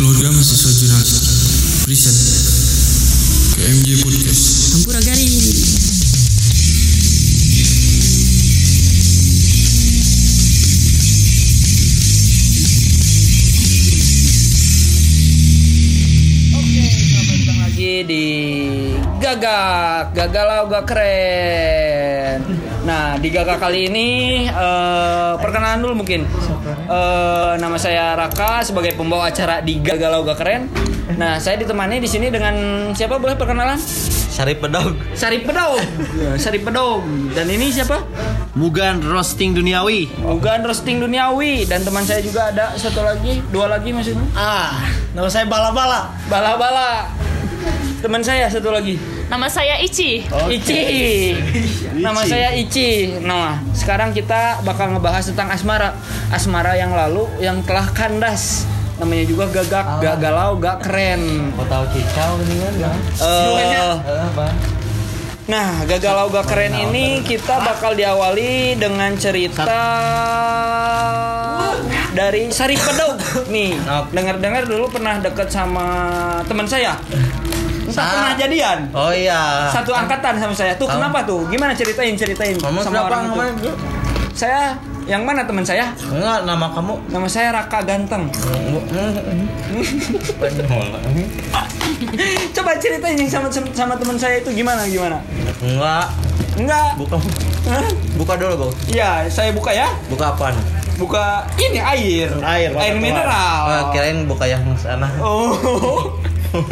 Keluarga mahasiswa jurnalistik. Present. KMJ Podcast. Hampura Garing. Di Gagak, Gagalau Gak Keren. Nah, di Gagak kali ini eh, perkenalan dulu mungkin. Eh, nama saya Raka sebagai pembawa acara di Gagalau Gak Keren. Nah, saya ditemani di sini dengan siapa boleh perkenalan? Sari pedog Sari Pedong. Ya, Sari Pedong. Dan ini siapa? Mugan roasting duniawi Bukan roasting duniawi dan teman saya juga ada satu lagi, dua lagi maksudnya. Ah Nama saya Bala-Bala Bala-bala. Teman saya satu lagi. Nama saya Ici. Ici. Nama saya Ici. Nah, sekarang kita bakal ngebahas tentang asmara. Asmara yang lalu yang telah kandas. Namanya juga gagak, gak galau, gak keren. Kau tahu cicau ini kan Eh, apa? nah, gak galau, gak keren ini kita bakal diawali dengan cerita dari Sari Pedog nih. Oke. Dengar-dengar dulu pernah deket sama teman saya. Entah Sa- pernah jadian. Oh iya Satu angkatan sama saya. Tuh Kamu- kenapa tuh? Gimana ceritain ceritain Kamu sama orang itu? Saya yang mana teman saya? Enggak nama kamu Nama saya Raka Ganteng. Coba ceritain yang sama sama teman saya itu gimana gimana? Enggak Enggak. Buka? Buka dulu bro Iya, saya buka ya. Buka apaan? Buka ini air. Air, air mineral. Oh, kirain buka yang sana Oh.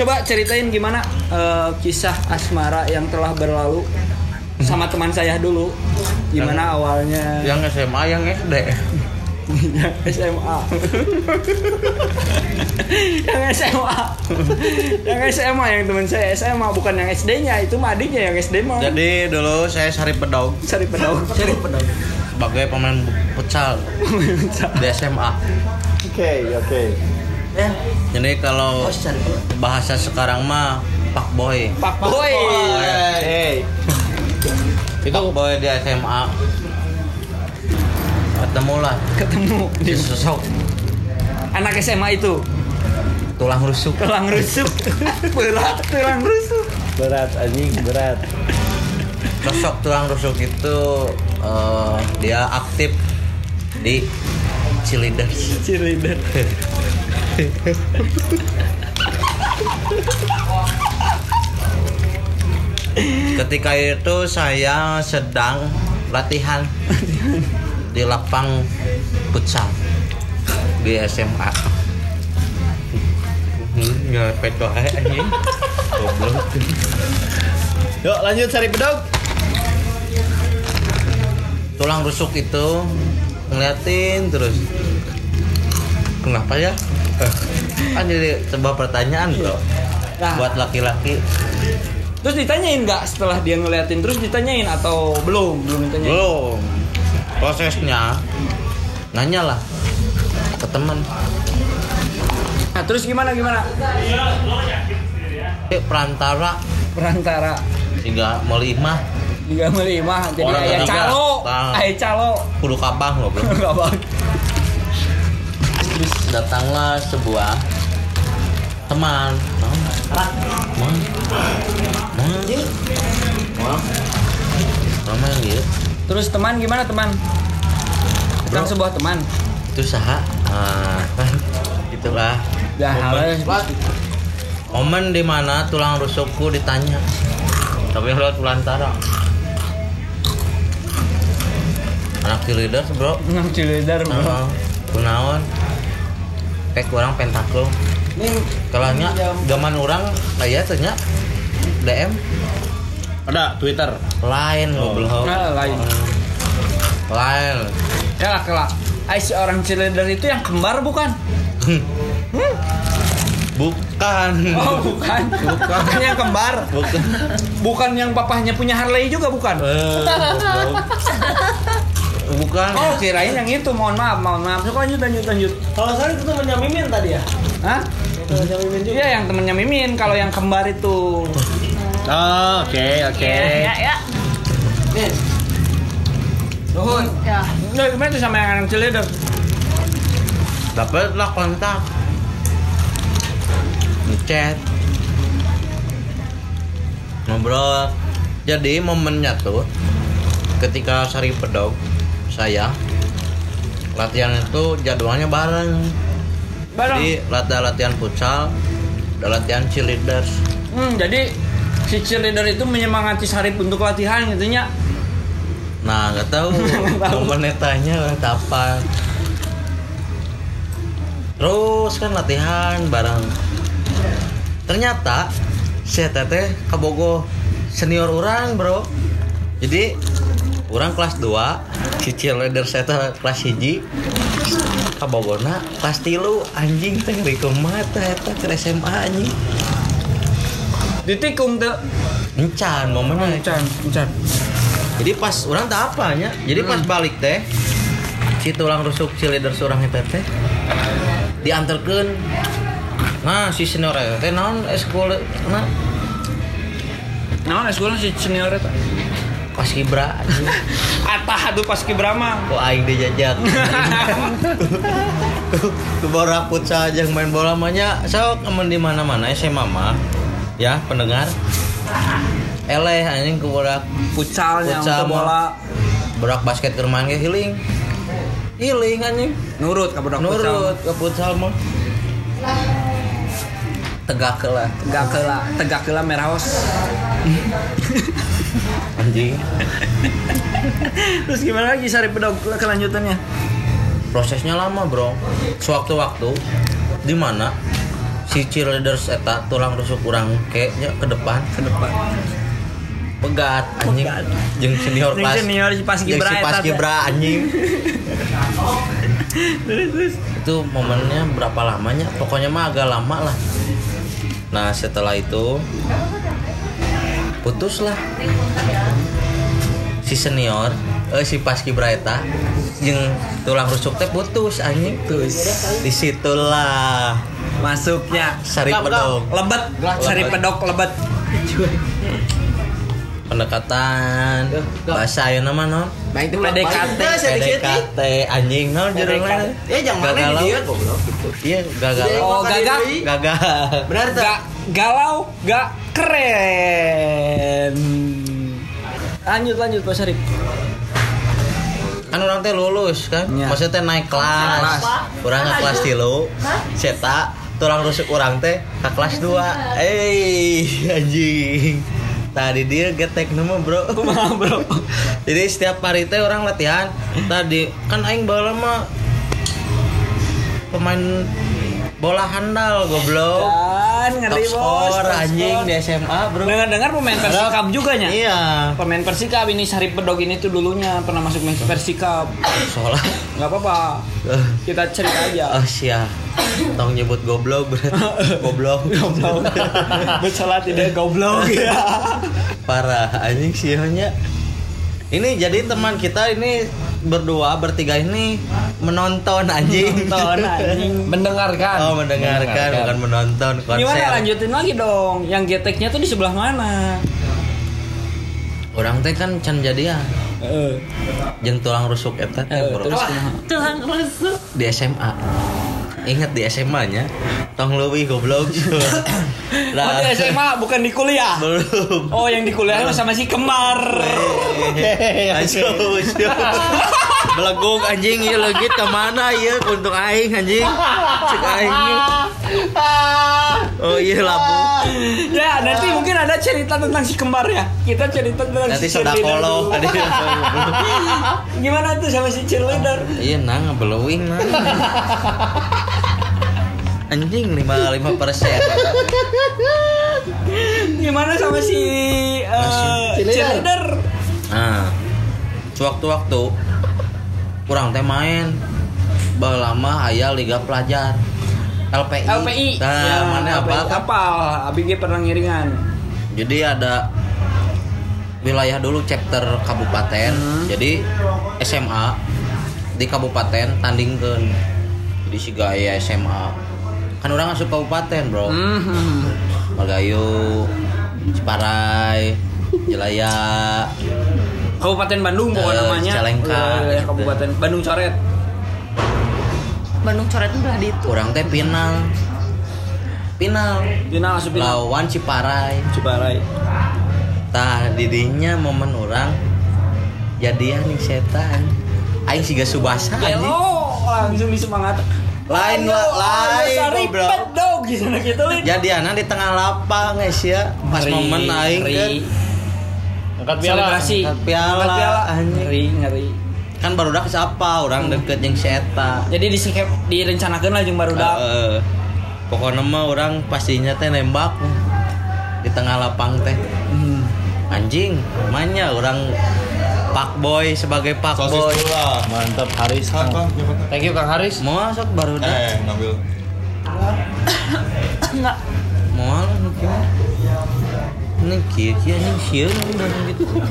Coba ceritain gimana eh, kisah asmara yang telah berlalu sama teman saya dulu. Gimana awalnya? Yang SMA yang SD yang SMA. yang SMA. yang SMA yang teman saya SMA bukan yang SD-nya, itu mah adiknya yang SD mah. Jadi dulu saya Sari pedog Cari pedang. Cari pedang. Sebagai pemain futsal Di SMA Oke, oke. Jadi kalau bahasa sekarang mah Pak Boy Pak Boy. Hey. Itu boy di SMA ketemu lah Ketemu di sosok anak SMA itu. tulang rusuk Tulang rusuk. Berat tulang rusuk. berat anjing berat sosok tulang rusuk itu eh, dia aktif di cheerleaders Cheerleader. ketika itu saya sedang latihan di lapang futsal di SMA nyepet wae anjing. Goblok. Yuk lanjut cari pedog. tulang rusuk itu ngeliatin terus. Kenapa ya? Kan jadi sebuah pertanyaan bro. Nah. buat laki-laki Terus ditanyain nggak setelah dia ngeliatin terus ditanyain atau belum belum ditanyain. belum prosesnya nanya lah ke teman Nah, terus gimana gimana? Eh, perantara Perantara tiga melima tiga lima jadi Orang ayah calo, Nah. ayah calo. kudu kabang goblok Nggak apa. terus datanglah sebuah teman. Mang. Mama yang gitu Terus teman gimana teman? Bro. sebuah teman. itu saha ah, kan itulah Ya, momen, momen di mana tulang rusukku ditanya tapi lewat pelantara anak cheerleader bro Nang cheerleader bro. Kunaon kayak kurang pentakel kalanya zaman orang kayak ternyata DM Ada Twitter. lain goblok Nah, lain. lain Ya lah kelak. Ay, si orang cheerleader itu yang kembar bukan? bukan Oh bukan. Bukan yang kembar. bukan Bukan yang papahnya punya Harley juga bukan? Eh, bukan Oh kirain yang itu. Mohon maaf, mohon maaf. Lanjut lanjut lanjut. Kalau saya itu temennya Mimin tadi ya. Hah? Temennya Mimin juga. Iya yang temennya Mimin. Kalau yang kembar itu. Oh, oke oke. Ya, ya. Nuhun. Ya. Nah, gimana tuh sama yang anak cheerleader? dapat lah kontak ngechat ngobrol jadi momennya tuh ketika sari pedog saya latihan itu jadwalnya bareng Bareng. jadi latihan latihan futsal ada latihan cheerleaders. Hmm, jadi si cheerleader itu menyemangati Sarip untuk latihan gitu nya. nah nggak tahu. Momen netanya apa. Terus kan latihan bareng. Ternyata si teteh kabogo senior orang bro. Jadi orang kelas 2 si cheerleader saya teh kelas hiji kabogona kelas tilu anjing teh kumaha teh eta ke SMA anjing Ditikung tuh. encan momennya Encan, encan. jadi pas orang tak apanya jadi pas balik teh si tulang rusuk cheerleader seorang itu teh diantarkan nah si senior eta teh naon eskul nah Nah, sekolah si senior eta. Pas kibra Atah aduh pas kibrama. kok aing dijajak ke bola futsal aja main bola mahnya so kemen di mana mana SMA mah ya pendengar eleh anjing ke bola Futsalnya Futsal mah. bola. borak basket ke rumah healing healing anjing Nurut budak futsal. nurut ke futsal mah tegak lah Tegak keula, tegak keula merahos. anjing. Terus gimana lagi Sarip pedog kelanjutannya? prosesnya lama bro. Sewaktu-waktu di mana si cheerleaders eta tulang rusuk kurang kayaknya ke depan. Ke depan. pegat anjing. Pegat. jeung senior kelas senior si pas Gibra si pas anjing. Itu momennya berapa lamanya? Pokoknya mah agak lama lah. Nah setelah itu putus lah si senior eh si paski braeta jeung tulang rusuk teh putus anjing Putus. di situlah Masuknya Sari Gak, gak. Lebet. Sari pedog lebet. pendekatan bahasa ya nama non Nah itu PDKT. PDKT anjing non judulnya Ya jangan mana dia goblok gitu. iya gagal Oh, gagak. gagal Benar tuh. Galau, gak keren. Lanjut lanjut Pak Sarip. kan orang teh lulus kan? Iya. maksudnya teh naik kelas. Orang ke kelas tilu seta tulang rusuk orang teh ke kelas 2 eh anjing. Tadi dia getek nama bro. Kumaha bro? jadi setiap hari teh orang latihan. Tadi kan aing bola mah pemain bola handal goblok Top ngeri bos. top anjing di SMA bro Dengar-dengar pemain Persikap juga nya. iya Pemain Persikap ini Sarip Pedog ini tuh dulunya pernah masuk main Persikap. soalnya Gak apa-apa. Kita cerita aja. oh sia tong nyebut goblok goblok Goblok. Bersalah tidak goblok ya. parah anjing sionya ini jadi teman kita ini berdua bertiga ini menonton anjing Nonton anjing. Mendengarkan. oh mendengarkan bukan menonton konser Gimana lanjutin lagi dong? Yang geteknya tuh di sebelah mana? orang teh kan can jadian Heeh. jeung tulang rusuk eta teh bro kumaha? Tulang rusuk. di SMA ingat di SMA nya tong leuwih goblok. Oh di SMA bukan di kuliah. belum. Oh yang di kuliah sama si Kemar. Aduh, Belegung anjing ieu leugit ka mana ieu untuk aing anjing. Cek aing. Oh iya labu. ya nanti mungkin ada cerita tentang si Kembar ya. Kita cerita tentang Nanti si sedakolo. dulu. Gimana tuh sama si cheerleader? Iya nah ngebelewing nah. Anjing 55 persen. Gimana sama si uh, cheerleader? Nah, sewaktu-waktu kurang teh main lama aya liga pelajar LPI. LPI. Nah, Ya, mana apa? LPI. Apal. Abg pernah ngiringan. Jadi ada wilayah dulu chapter kabupaten. Jadi SMA di kabupaten tandingkan. Jadi si gaya SMA. Kan orang asup kabupaten, Bro. Hmm. Margayu, Ciparai, Jelaya. Kabupaten Bandung pokoknya Eh, namanya. Cicalengka, Wilayah gitu. Kabupaten Bandung Coret. Bandung coret udah di itu. orang teh final final Final asup final. lawan Ciparai Ciparai. tah didinya momen orang jadian nih setan aing siga subasa anjing Gelo langsung disemangat. lain lah lain pet dog gitu gitu jadianan di tengah lapang guys ya pas momen aing kan. Angkat piala. Selebrasi. Angkat piala, Angkat piala. anjing. Ngeri, ngeri. kan baru dak siapa orang deket yang si eta Jadi disikap direncanakeun lah jeung barudak. Heeh. pokoknya mah orang pastinya teh nembak di tengah lapang teh Hmm. anjing mainnya orang pak boy sebagai pak Sosis boy pula. Mantap Haris. Kang? Thank you Kang Haris. mau masuk baru dak Eh, ngambil. Enggak. mau lah ini kia kia ini kia udah gitu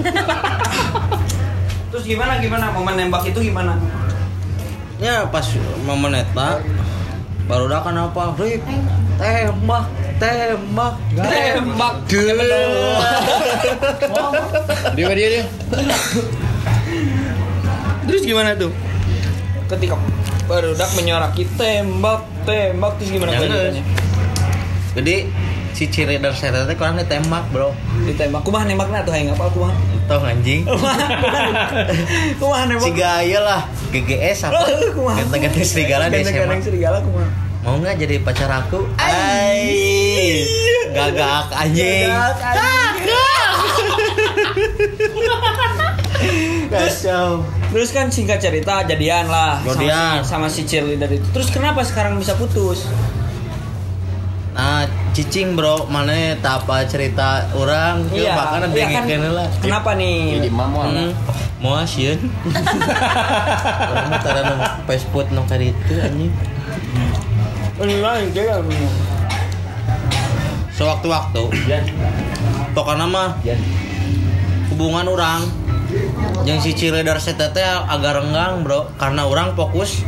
Terus gimana gimana momen nembak itu gimana? ya pas momen eta baru dak kan apa Rip tembak tembak Tembak. Dia dia dia. Terus gimana tuh? Ketika barudak menyoraki tembak, tembak terus gimana kelanjutannya? jadi si cheerleader saya teh kurang ditembak bro Ditembak. Kumaha nembakna tuh hayang apal kumaha? Tau anjing Kumaha nembak? si gaya lah GGS apa Kumaha? ganteng-ganteng serigala di SMA serigala kumaha? mau nggak jadi pacar aku Ai gagak anjing kacau Terus kan singkat cerita jadian lah sama Jadian. si- sama, si cheerleader itu. Terus kenapa sekarang bisa putus? nah cicing bro. Mana tak apa cerita orang? Iya, bahkan ada iya ngikeun lah. Kenapa nih? Jadi mamo. Hmm, mau asieun orang tara nu Facebook nu ka ditu anjing. Lain dia sewaktu-waktu. Pokoknya mah hubungan orang yang si cheerleader CTT agak renggang bro. Karena orang fokus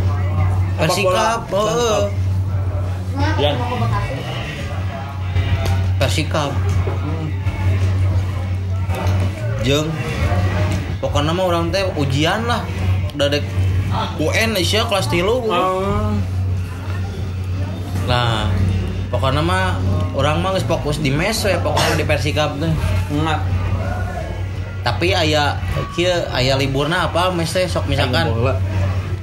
persikap oh, Yan. Persikap jeng. Pokoknya mah orang teh ujian lah. Udah dek UN Asia kelas tilu. Oh. nah pokoknya mah orang mah fokus di mes we pokoknya di persikap teh. Enggak. tapi ayah kia ayah liburna apa mes teh sok misalkan.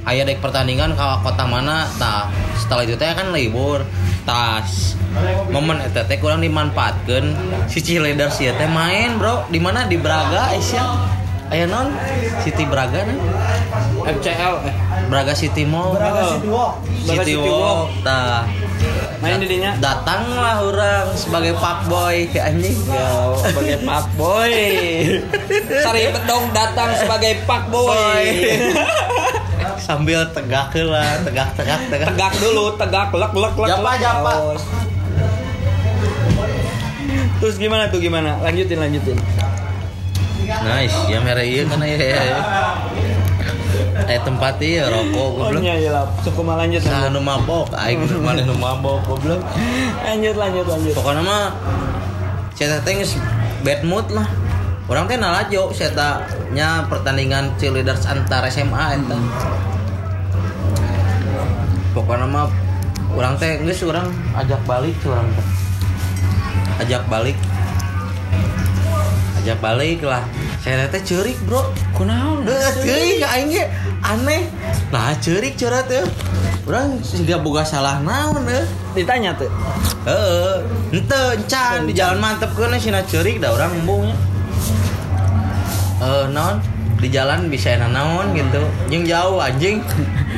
Ayah dek pertandingan ke kota mana tah setelah itu teh kan libur. Tas momen eta teh kurang dimanfaatkan si cheerleader si teh main bro di mana di Braga Asia ayah non City Braga nih FCL eh Braga City Mall Braga City Walk. Braga City Walk tah main di dinya. datanglah orang sebagai pak boy ke anjing Ya, sebagai Pak Boy. Sari Bedong datang sebagai Pak Boy. Boy. sambil tegak lah tegak tegak tegak tegak dulu, tegak lek lek lek. Japa, lek. japa. Terus. Gimana tuh gimana? Lanjutin lanjutin. nice ya merah iya kan ya ya ya. eh tempat iya rokok goblok iya lah. Cukup mah lanjut. Nah, nu mabok, aing mana nu mabok goblok. Lanjut lanjut lanjut. Pokoknya mah saya teh bad mood lah. Orang teh nalajo saya nya pertandingan cheerleaders antar SMA eta. Pokoknya mah orang teh geus orang ajak balik orang teh. Ajak balik. Ajak balik lah. Saya teh ceurik, Bro. Kunaon? Teuing aing aneh. Nah, ceurik curhat teh. Urang siga boga salah naon eh. Ditanya tuh. Heeh, ente encan di jalan mantep kena sina ceurik da urang embungnya. Eh, naon? Di jalan bisa enak naon gitu. Jeung jauh anjing.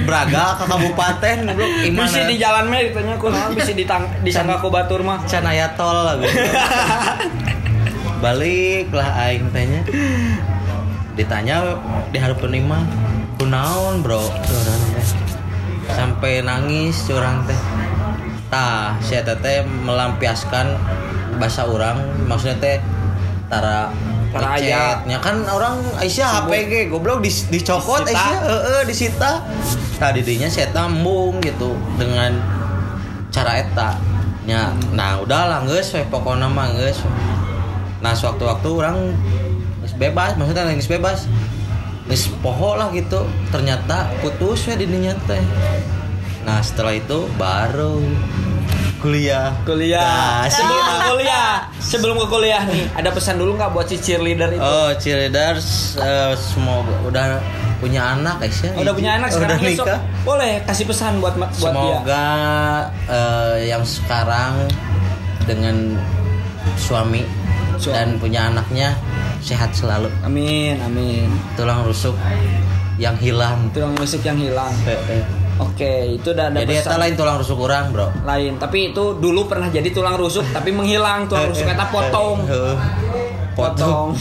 Braga ke kabupaten goblok. Imana? Bisa di jalan mah ditanya kunaon bisa ditang disangka ku batur mah. can aya tol lah. Balik lah aing tanya. Ditanya di harapan imah. Kunaon, Bro? Curang teh. Sampai nangis curang teh. Tah, si eta teh melampiaskan bahasa orang, maksudnya teh tara Tara ngechat. aya. nya kan orang Aisyah HPG goblok di, dicokot Disita. Aisyah heeh disita. Tadi dinya saya tambung gitu dengan cara eta nya nah udah lah geus we pokona mah geus nah sewaktu-waktu orang geus bebas maksudnya geus bebas geus poho lah gitu ternyata putus we di dinya teh nah setelah itu baru kuliah Kuliah. Nah, sebelum ke kuliah, sebelum ke kuliah nih, ada pesan dulu nggak buat si cheerleader itu? oh cheerleaders eh, semoga udah punya anak guys ya Udah punya anak sekarang udah besok. nikah Boleh kasih pesan buat buat dia. semoga eh, yang sekarang dengan suami Suami. dan punya anaknya sehat selalu Amin, amin. tulang rusuk yang hilang Tulang rusuk yang hilang. Oke, itu udah ada jadi eta lain tulang rusuk orang bro lain. Tapi itu dulu pernah jadi tulang rusuk, tapi menghilang tulang rusuk kata potong. Potong.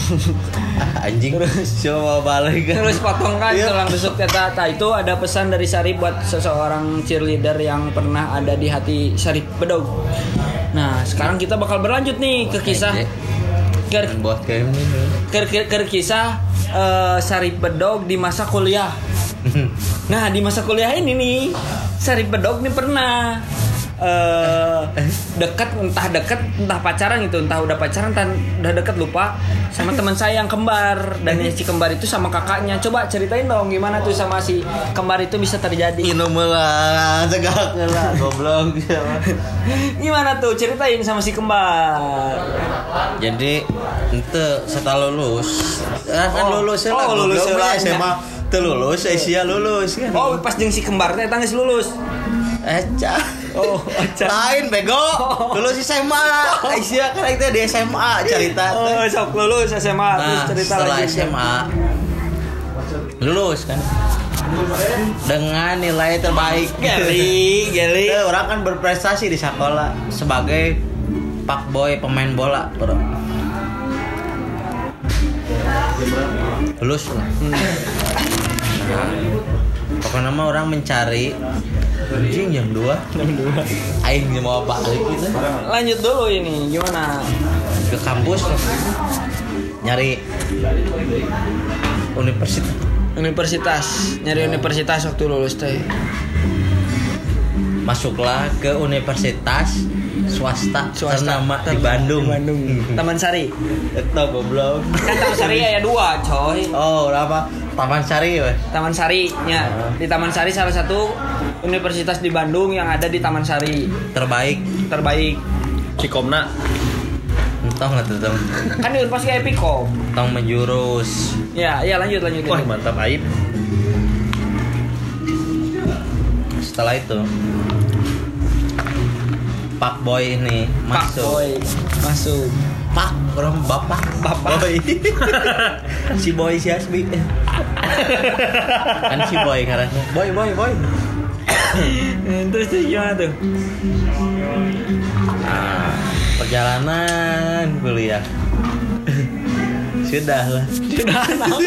anjing coba balik kan Terus potong kan Iya. tulang rusuk kata. Nah, itu ada pesan dari Sarip buat seseorang cheerleader yang pernah ada di hati Sarip Bedog. Nah, sekarang kita bakal berlanjut nih ke kisah ke, ke, ke- ke kisah eh, Sarip Bedog di masa kuliah. Nah di masa kuliah ini nih Sarip Bedog nih pernah eh dekat entah dekat entah pacaran gitu entah udah pacaran entah udah dekat lupa sama teman saya yang kembar. Dan yang si kembar itu sama kakaknya. Coba ceritain dong gimana tuh sama si kembar itu bisa terjadi? Minum lah tegak lah goblok. Gimana tuh? Ceritain sama si kembar. Jadi ente setelah lulus ah, kan Oh. lulus Oh, lulus lah SMA teu lulus Asia lulus kan? Oh pas jeng si kembar teh tangis lulus. Eca. Oh, Eca. Lain bego. Lulus SMA Asia kan itu di SMA cerita oh sok lulus SMA terus Nah cerita setelah lagi. SMA Lulus kan? Dengan nilai terbaik. Geli, geli. Eh, Orang kan berprestasi di sekolah Sebagai Pak boy pemain bola bro Lulus lah Nah, Pokoknya mah orang mencari Anjing jam 2 Jam 2 Aing mau balik gitu Lanjut dulu ini gimana? Ke kampus. Nyari Universitas. Universitas, nyari universitas waktu lulus teh. Masuklah ke universitas swasta, Swasta. ternama di Bandung. Di Bandung. Taman Sari. Itu goblok. Kan Taman Sari ada dua, coy. Oh, apa? Taman Sari weh. Taman Sari, ya. Di Taman Sari salah satu universitas di Bandung yang ada di Taman Sari Terbaik. terbaik. Cikomna. Entah nggak tuh, Tong? Kan di Unpas kayak Epicom. Tong menjurus. Ya, ya lanjut lanjut. Wah mantap aib. Setelah itu Pak Boy ini Pak masuk. Boy masuk. Pak, orang bapak. Bapak. Boy. si Boy si Asbi. kan si Boy karena Boy, Boy, Boy. Terus tuh gimana tuh? Nah, perjalanan kuliah. Sudah lah. Sudah naon?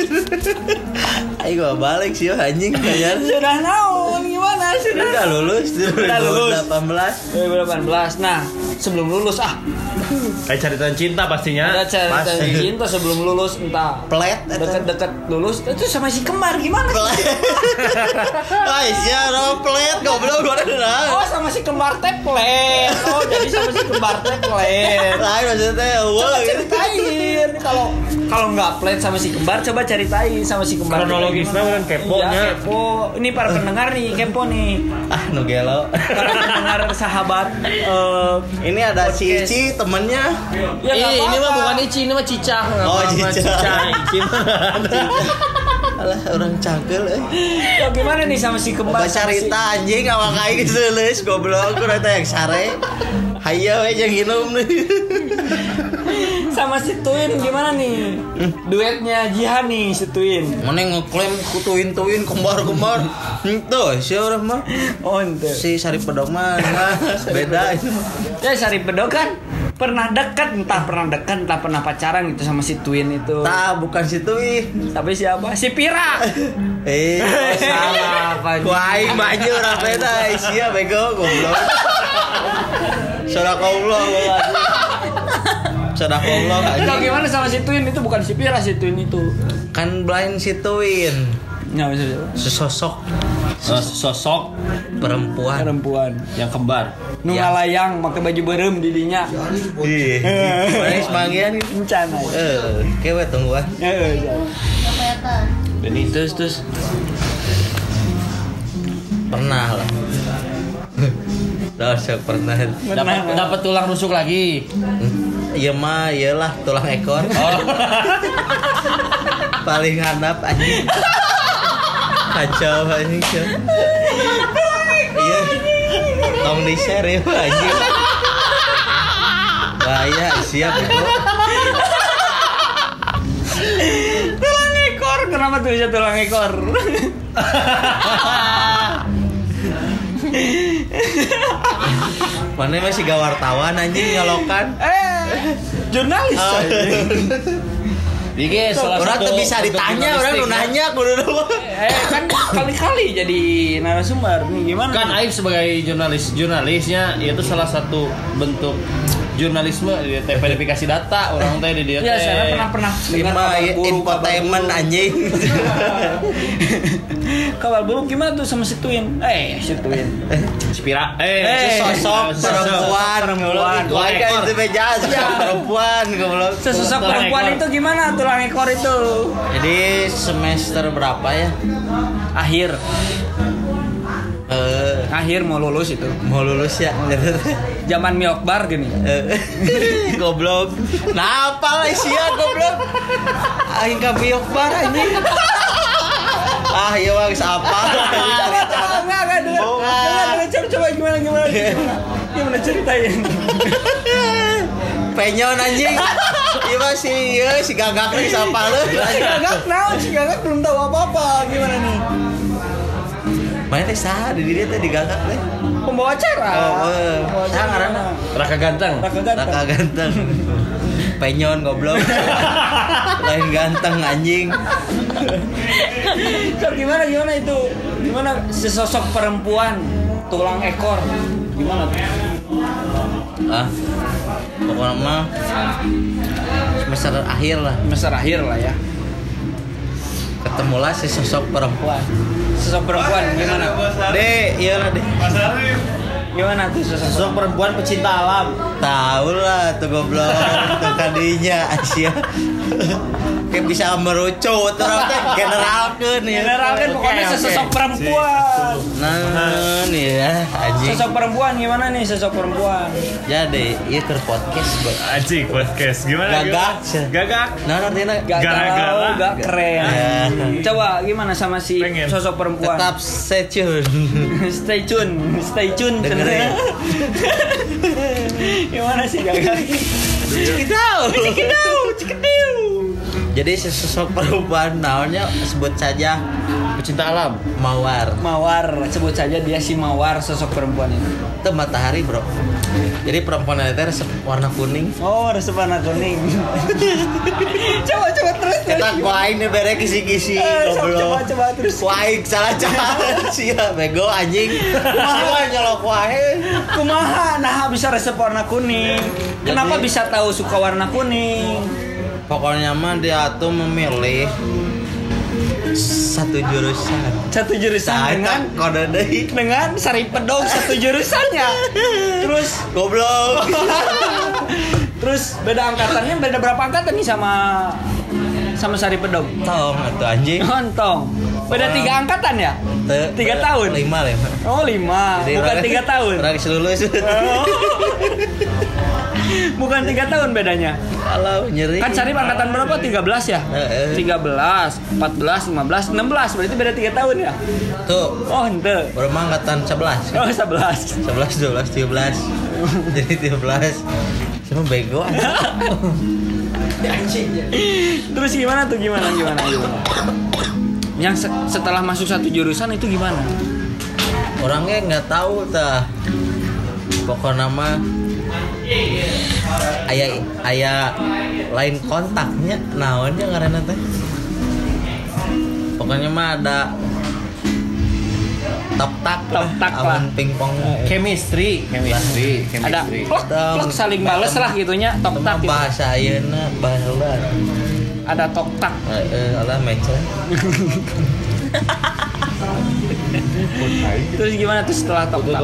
Ayo balik sih anjing kayaknya. Sudah naon? Gimana? Sudah Sudah lulus Sudah lulus. 2018. 2018. Nah, sebelum lulus ah, Kayak cerita cinta pastinya. ada cerita pasti. cinta sebelum lulus entah Plet eta. deket-deket lulus itu sama si kembar gimana? Plet. Ay, no plet goblok gua ada. Oh sama si kembar teplet. Oh jadi sama si kembar teplet. Lain maksudnya Coba wah ceritain kalau kalau nggak plet sama si kembar coba ceritain sama si kembar. Kronologisnya kan keponya. Iya, kepo. Ini para pendengar nih kepo nih. Ah, nu gelo. Para pendengar sahabat. eh, Ini ada si Podcast. Ici temennya. ya ini mah bukan Ici, ini mah Cicah. Oh, Cicah. Ici mah. Alah orang cangkel eh. Ya gimana nih sama si kembar? Baca sama si- cerita anjing awak kayak gitu leuleus goblok ku eta yang sare. Hayo we jeung hinum nih. sama si Twin gimana nih? Duetnya Jihan nih si Twin. Mana ngeklaim ku tuin-tuin kembar-kembar. Tuh, si orang mah Oh ente. si Sari Pedok mah beda itu. Ya Sari Bedok kan pernah dekat entah pernah dekat entah pernah pacaran gitu sama si Twin itu. Tah, bukan si Tuin. Tapi siapa? Si Pira. Eh, oh, salah apa Ku aing maju orang beda sia bego goblok. Sadaqallah Sadaqallah Kalau anjing. gimana sama si Twin itu bukan si Pira si Twin itu. Kan blind si Ya maksudnya Sesosok Sosok perempuan. perempuan. yang kembar. Nu Ya. ngalayang pakai baju berem didinya. Ih, manis manggian gitu. Encan. Eh, kewe tungguan. Eh, eh, Dan itu terus Pernah lah. Dosa pernah. Dapat dapat tulang rusuk lagi. Iya mah, iyalah tulang ekor. Oh. Paling handap anjing. Kacau anjing. Cok. Iya. Tong di share ya anjing. Bahaya siap itu. Tulang ekor, kenapa tulisnya tulang ekor? Mana masih gak wartawan anjing nyolokan. eh, jurnalis. Oh. Dike salah Orang satu tuh bisa ditanya, orang lu ya. nanya kudu dulu. eh, kan kali-kali jadi narasumber. Gimana? Kan Aib sebagai jurnalis jurnalisnya itu salah satu bentuk jurnalisme di teh verifikasi data orang teh di dia Ya, teh. saya pernah pernah Lima infotainment anjing. Kabar buruk gimana tuh sama si Twin? Eh, si Twin. Spira eh, Eh, Sosok perempuan, perempuan. Wah, kan itu beja sosok perempuan goblok. Sesosok Tulang perempuan itu gimana tulang ekor itu? Jadi semester berapa ya? Akhir, Eh, akhir mau lulus itu. mau lulus ya? Zaman milk bar gini. Eh, goblok. Nah, apa lah sia goblok? Aing ka biok bar anjing. Ah, iya bang, apa? Enggak, enggak. Oh, dengar, coba, coba gimana, gimana, gimana. Gimana ceritain? Penyon anjing. Iya masih, iya si gagak nih siapa lu? Si Gagak, naon si Gagak belum tahu apa-apa. Gimana nih? Mana teh sah di dia teh di gagak teh. Pembawa acara. Oh. Pembawa Saha ngaranna? Raka ganteng. Raka ganteng. Raka ganteng. Penyon goblok. Lain ganteng anjing. So, gimana gimana itu? Gimana sesosok perempuan tulang ekor? Gimana tuh? Ah. Pokoknya mah semester akhir lah Semester akhir lah ya. Ketemulah si sosok perempuan. Sosok perempuan gimana? Deh, iyalah deh. Gimana tuh sosok? Sosok perempuan pecinta alam. Tahu lah tuh goblok tuh kadinya Asia. Kayak bisa merucut orang teh generalkeun ya. General kan pokoknya sesosok perempuan. Nah, nih ya anjing. Sosok perempuan gimana nih sosok perempuan? Jadi, iya ke podcast, Bang. Anjing podcast gimana? Gagak. Gagak. Nah, artinya Gak Gara-gara. gak keren. Ya. Coba gimana sama si Pengen. sosok perempuan? tetap stay tune. stay tune, stay tune. Dengerin. gimana sih gagak? Cikidau, cikidau. Jadi sesosok perempuan naonnya sebut saja Pecinta alam. mawar. Mawar, sebut saja dia si Mawar sosok perempuan itu. Itu matahari, Bro. Jadi perempuan itu resep warna kuning. Oh, resep warna kuning. coba coba terus. Kita kuaing nih bere kisi-kisi Eh, coba, coba terus. Kuaing salah jalan sih bego anjing. Siwa nyolok kuaing. Kumaha nah bisa resep warna kuning. Kenapa Jadi- bisa tahu suka warna kuning? Pokoknya mah dia tuh memilih satu jurusan. Satu jurusan Nah, dengan kode deui. dengan sari pedong satu jurusannya. Terus Goblok. terus beda angkatannya beda berapa angkatan nih sama sama sari pedong? Tong atau anjing. Ontong. Beda tiga angkatan ya? Tiga tahun? Lima lima. Oh lima, Jadi bukan tiga tahun. Orang lulus. Oh. bukan tiga tahun bedanya. Kalau nyeri. Kan Sarip angkatan berapa? 13 ya? Heeh. 13, 14, 15, 16 Berarti beda 3 tahun ya? Tuh, Oh ente mah angkatan 11. Oh 11 11, 12, 13. Jadi 13. Cuma bego anjing. Terus gimana tuh? Gimana? Gimana? gimana? Yang se- setelah masuk satu jurusan itu gimana? Orangnya nggak tahu tah. Pokoknya mah ayah ayah lain kontaknya naonnya karena teh pokoknya mah ada top tak Top tak lah. pingpong Chemistry, chemistry, Ada saling bales lah gitunya Tok Itu tak gitu. bahasa ayeuna baheula Ada tok tak Eh, eh, alah. Terus gimana tuh setelah tok tak?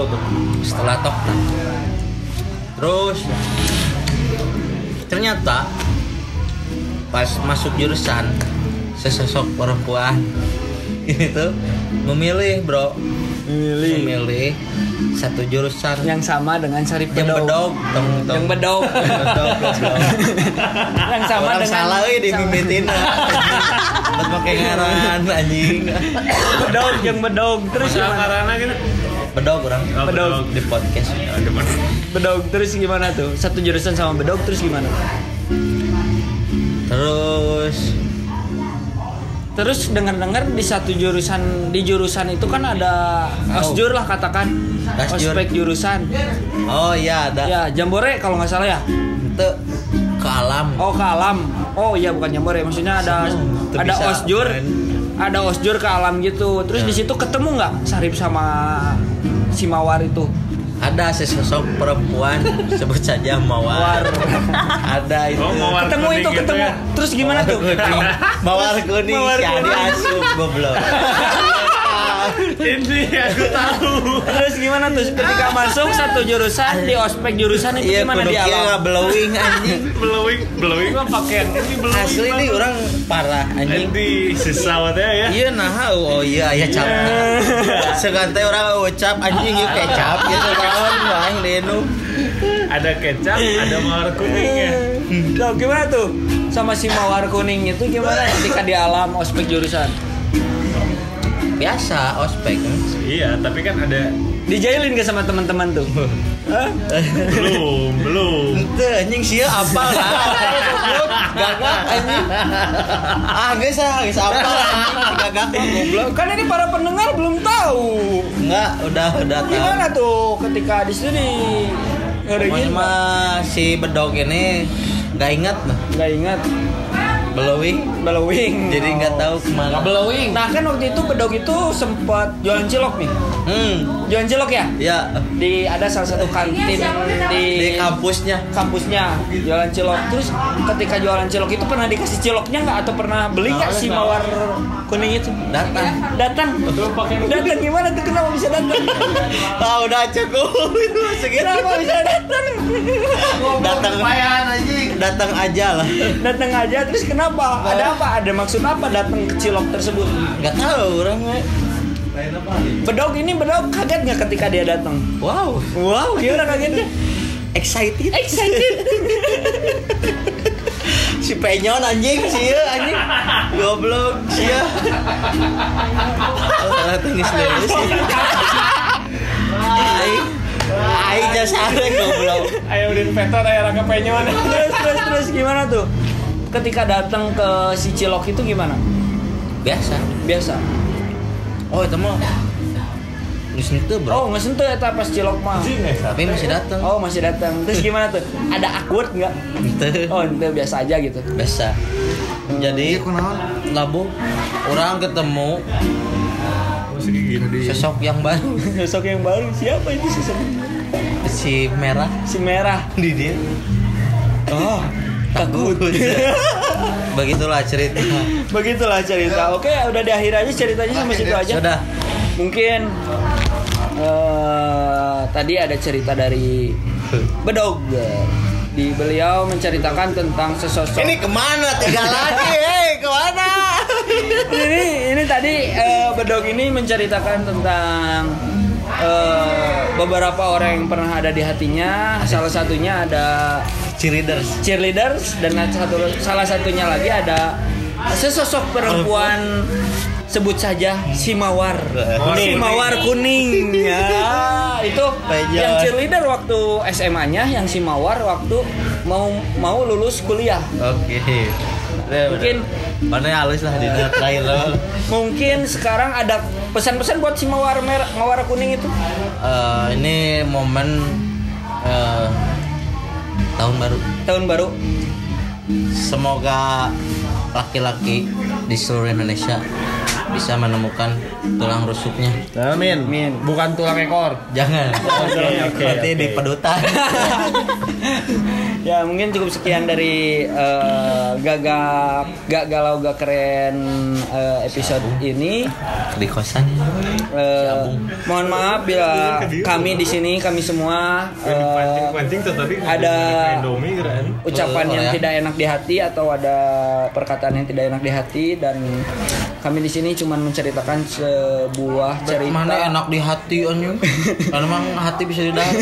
setelah top tak terus ternyata pas masuk jurusan sesosok perempuan ini tuh memilih bro. Memilih. Memilih satu jurusan. Yang sama dengan Sarip yang Bedog. bedog tong tong. Yang bedog. bedog goblok. yang sama Orang dengan salah euy dimimitin buat pakai ngaran anjing. Bedog yang bedog terus karana gitu. bedog orang Oh, Bedog. di podcast bedog terus gimana tuh? Satu jurusan sama bedog terus gimana? Terus? Terus dengar-dengar di satu jurusan di jurusan itu kan ada osjur lah katakan. Osjur. ospek jurusan. Oh iya ada. Ya jambore kalau nggak salah ya? Itu ke alam. Oh ke alam. Oh iya bukan jambore. Maksudnya ada Itu ada osjur. keren. ada osjur ke alam gitu. Terus Ya. di situ ketemu nggak Sarip sama si Mawar itu ada sesosok perempuan sebut saja mawar. Ada itu. Oh, mawar ketemu itu gitu ketemu. ya? terus gimana tuh? Kuning mawar kuning Mawar si Adi kuning. asup goblok Ini aku tahu. terus gimana tuh ketika masuk satu jurusan di ospek jurusan itu iya gimana kudu di kieu alam blowing anjing Blowing, blowing mah pakaian ini blowing. asli nih orang parah anjing Di sesawatnya ya. Iya nah, oh iya ya cap. Segante orang ucap anjing yuk kecap gitu kawan main denu. Ada kecap, ada mawar kuning ya. Tuh, gimana tuh sama si mawar kuning itu gimana ketika di alam ospek jurusan Biasa ospek. kan. Iya, tapi kan ada dijailin gak sama teman-teman tuh belum, belum. Ente anjing sia apal lah. Gagak anjing. Ah geus ah apal anjing gagak mah goblok. kan ini para pendengar belum tahu Enggak, udah udah tahu. gimana tuh ketika di ngeringin mah si bedog ini nggak ingat mah nggak ingat blowing. Blowing. Jadi nggak tahu ke mana. Blowing. nah kan waktu itu bedog itu sempat jualan cilok nih hmm. Jualan cilok ya? Ya di ada salah satu kantin di, di kampusnya. kampusnya jualan cilok. Terus ketika jualan cilok itu pernah dikasih ciloknya nggak? Atau pernah beli nggak si mawar kuning itu. Datang. Datang. Datang gimana tuh? Kenapa bisa datang? Ah udah cukup. Itu segitu kenapa bisa datang? Datang. Datang aja lah. Datang aja. Terus kenapa? Ada apa? Ada maksud apa datang ke cilok tersebut? Nggak tahu orang we. bedog ini bedog kaget nggak ketika dia datang? Wow. Wow gimana kagetnya. Excited. Excited. Si penyon anjing. Sih anjing. Goblok. Sia salah tengis dulu sih aing aing jasare goblok. Ayo udah investor ayo rangka penyon. Terus terus terus gimana tuh? Ketika datang ke si cilok itu gimana? Biasa. Biasa oh itu mah. Geus itu bro. Oh nggak sentuh ya pas cilok mah. Tapi masih datang oh masih datang terus gimana tuh? Ada awkward nggak? Ente. oh itu biasa aja gitu. Biasa. Jadi labu orang ketemu sosok yang baru. Sosok yang baru siapa itu sosok si merah. Si merah. Di dia. Oh takut begitulah cerita. Begitulah cerita. Oke udah di akhir aja ceritanya sampai situ aja. Sudah. Mungkin eh, tadi ada cerita dari bedog. Di beliau menceritakan tentang sesosok ini ke mana? Tiga lagi hei ke mana? Ini ini tadi eh, bedog ini menceritakan tentang eh, beberapa orang yang pernah ada di hatinya. Salah satunya ada cheerleaders. Cheerleaders dan satu salah satunya lagi ada sesosok perempuan sebut saja si mawar si mawar kuning. Ya itu yang cheerleader waktu SMA-nya yang si mawar waktu mau mau lulus kuliah. Oke. Mungkin- mana halus lah di terakhir mungkin sekarang ada pesan-pesan buat si mawar merah mawar kuning itu? Eh, ini momen eh, tahun baru tahun baru semoga laki-laki di seluruh Indonesia bisa menemukan tulang rusuknya Amin. Amin. Bukan tulang ekor. jangan Oke, oke, nanti oke. di pedutan ya mungkin cukup sekian dari eh, gagak gak galau gak keren eh, episode ini. Di kosan Eh, mohon maaf bila kami di sini kami semua eh, ada ucapan yang ya. tidak enak di hati atau ada perkataan yang tidak enak di hati dan kami di sini cuma menceritakan sebuah cerita. mana enak di hati anjing kan emang hati bisa didahar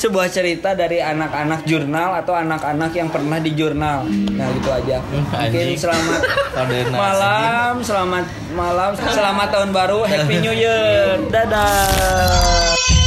sebuah cerita dari anak-anak jurnal atau anak-anak yang pernah di jurnal. Nah, gitu aja. Mungkin selamat malam, selamat malam, selamat tahun baru, happy new year. Dadah.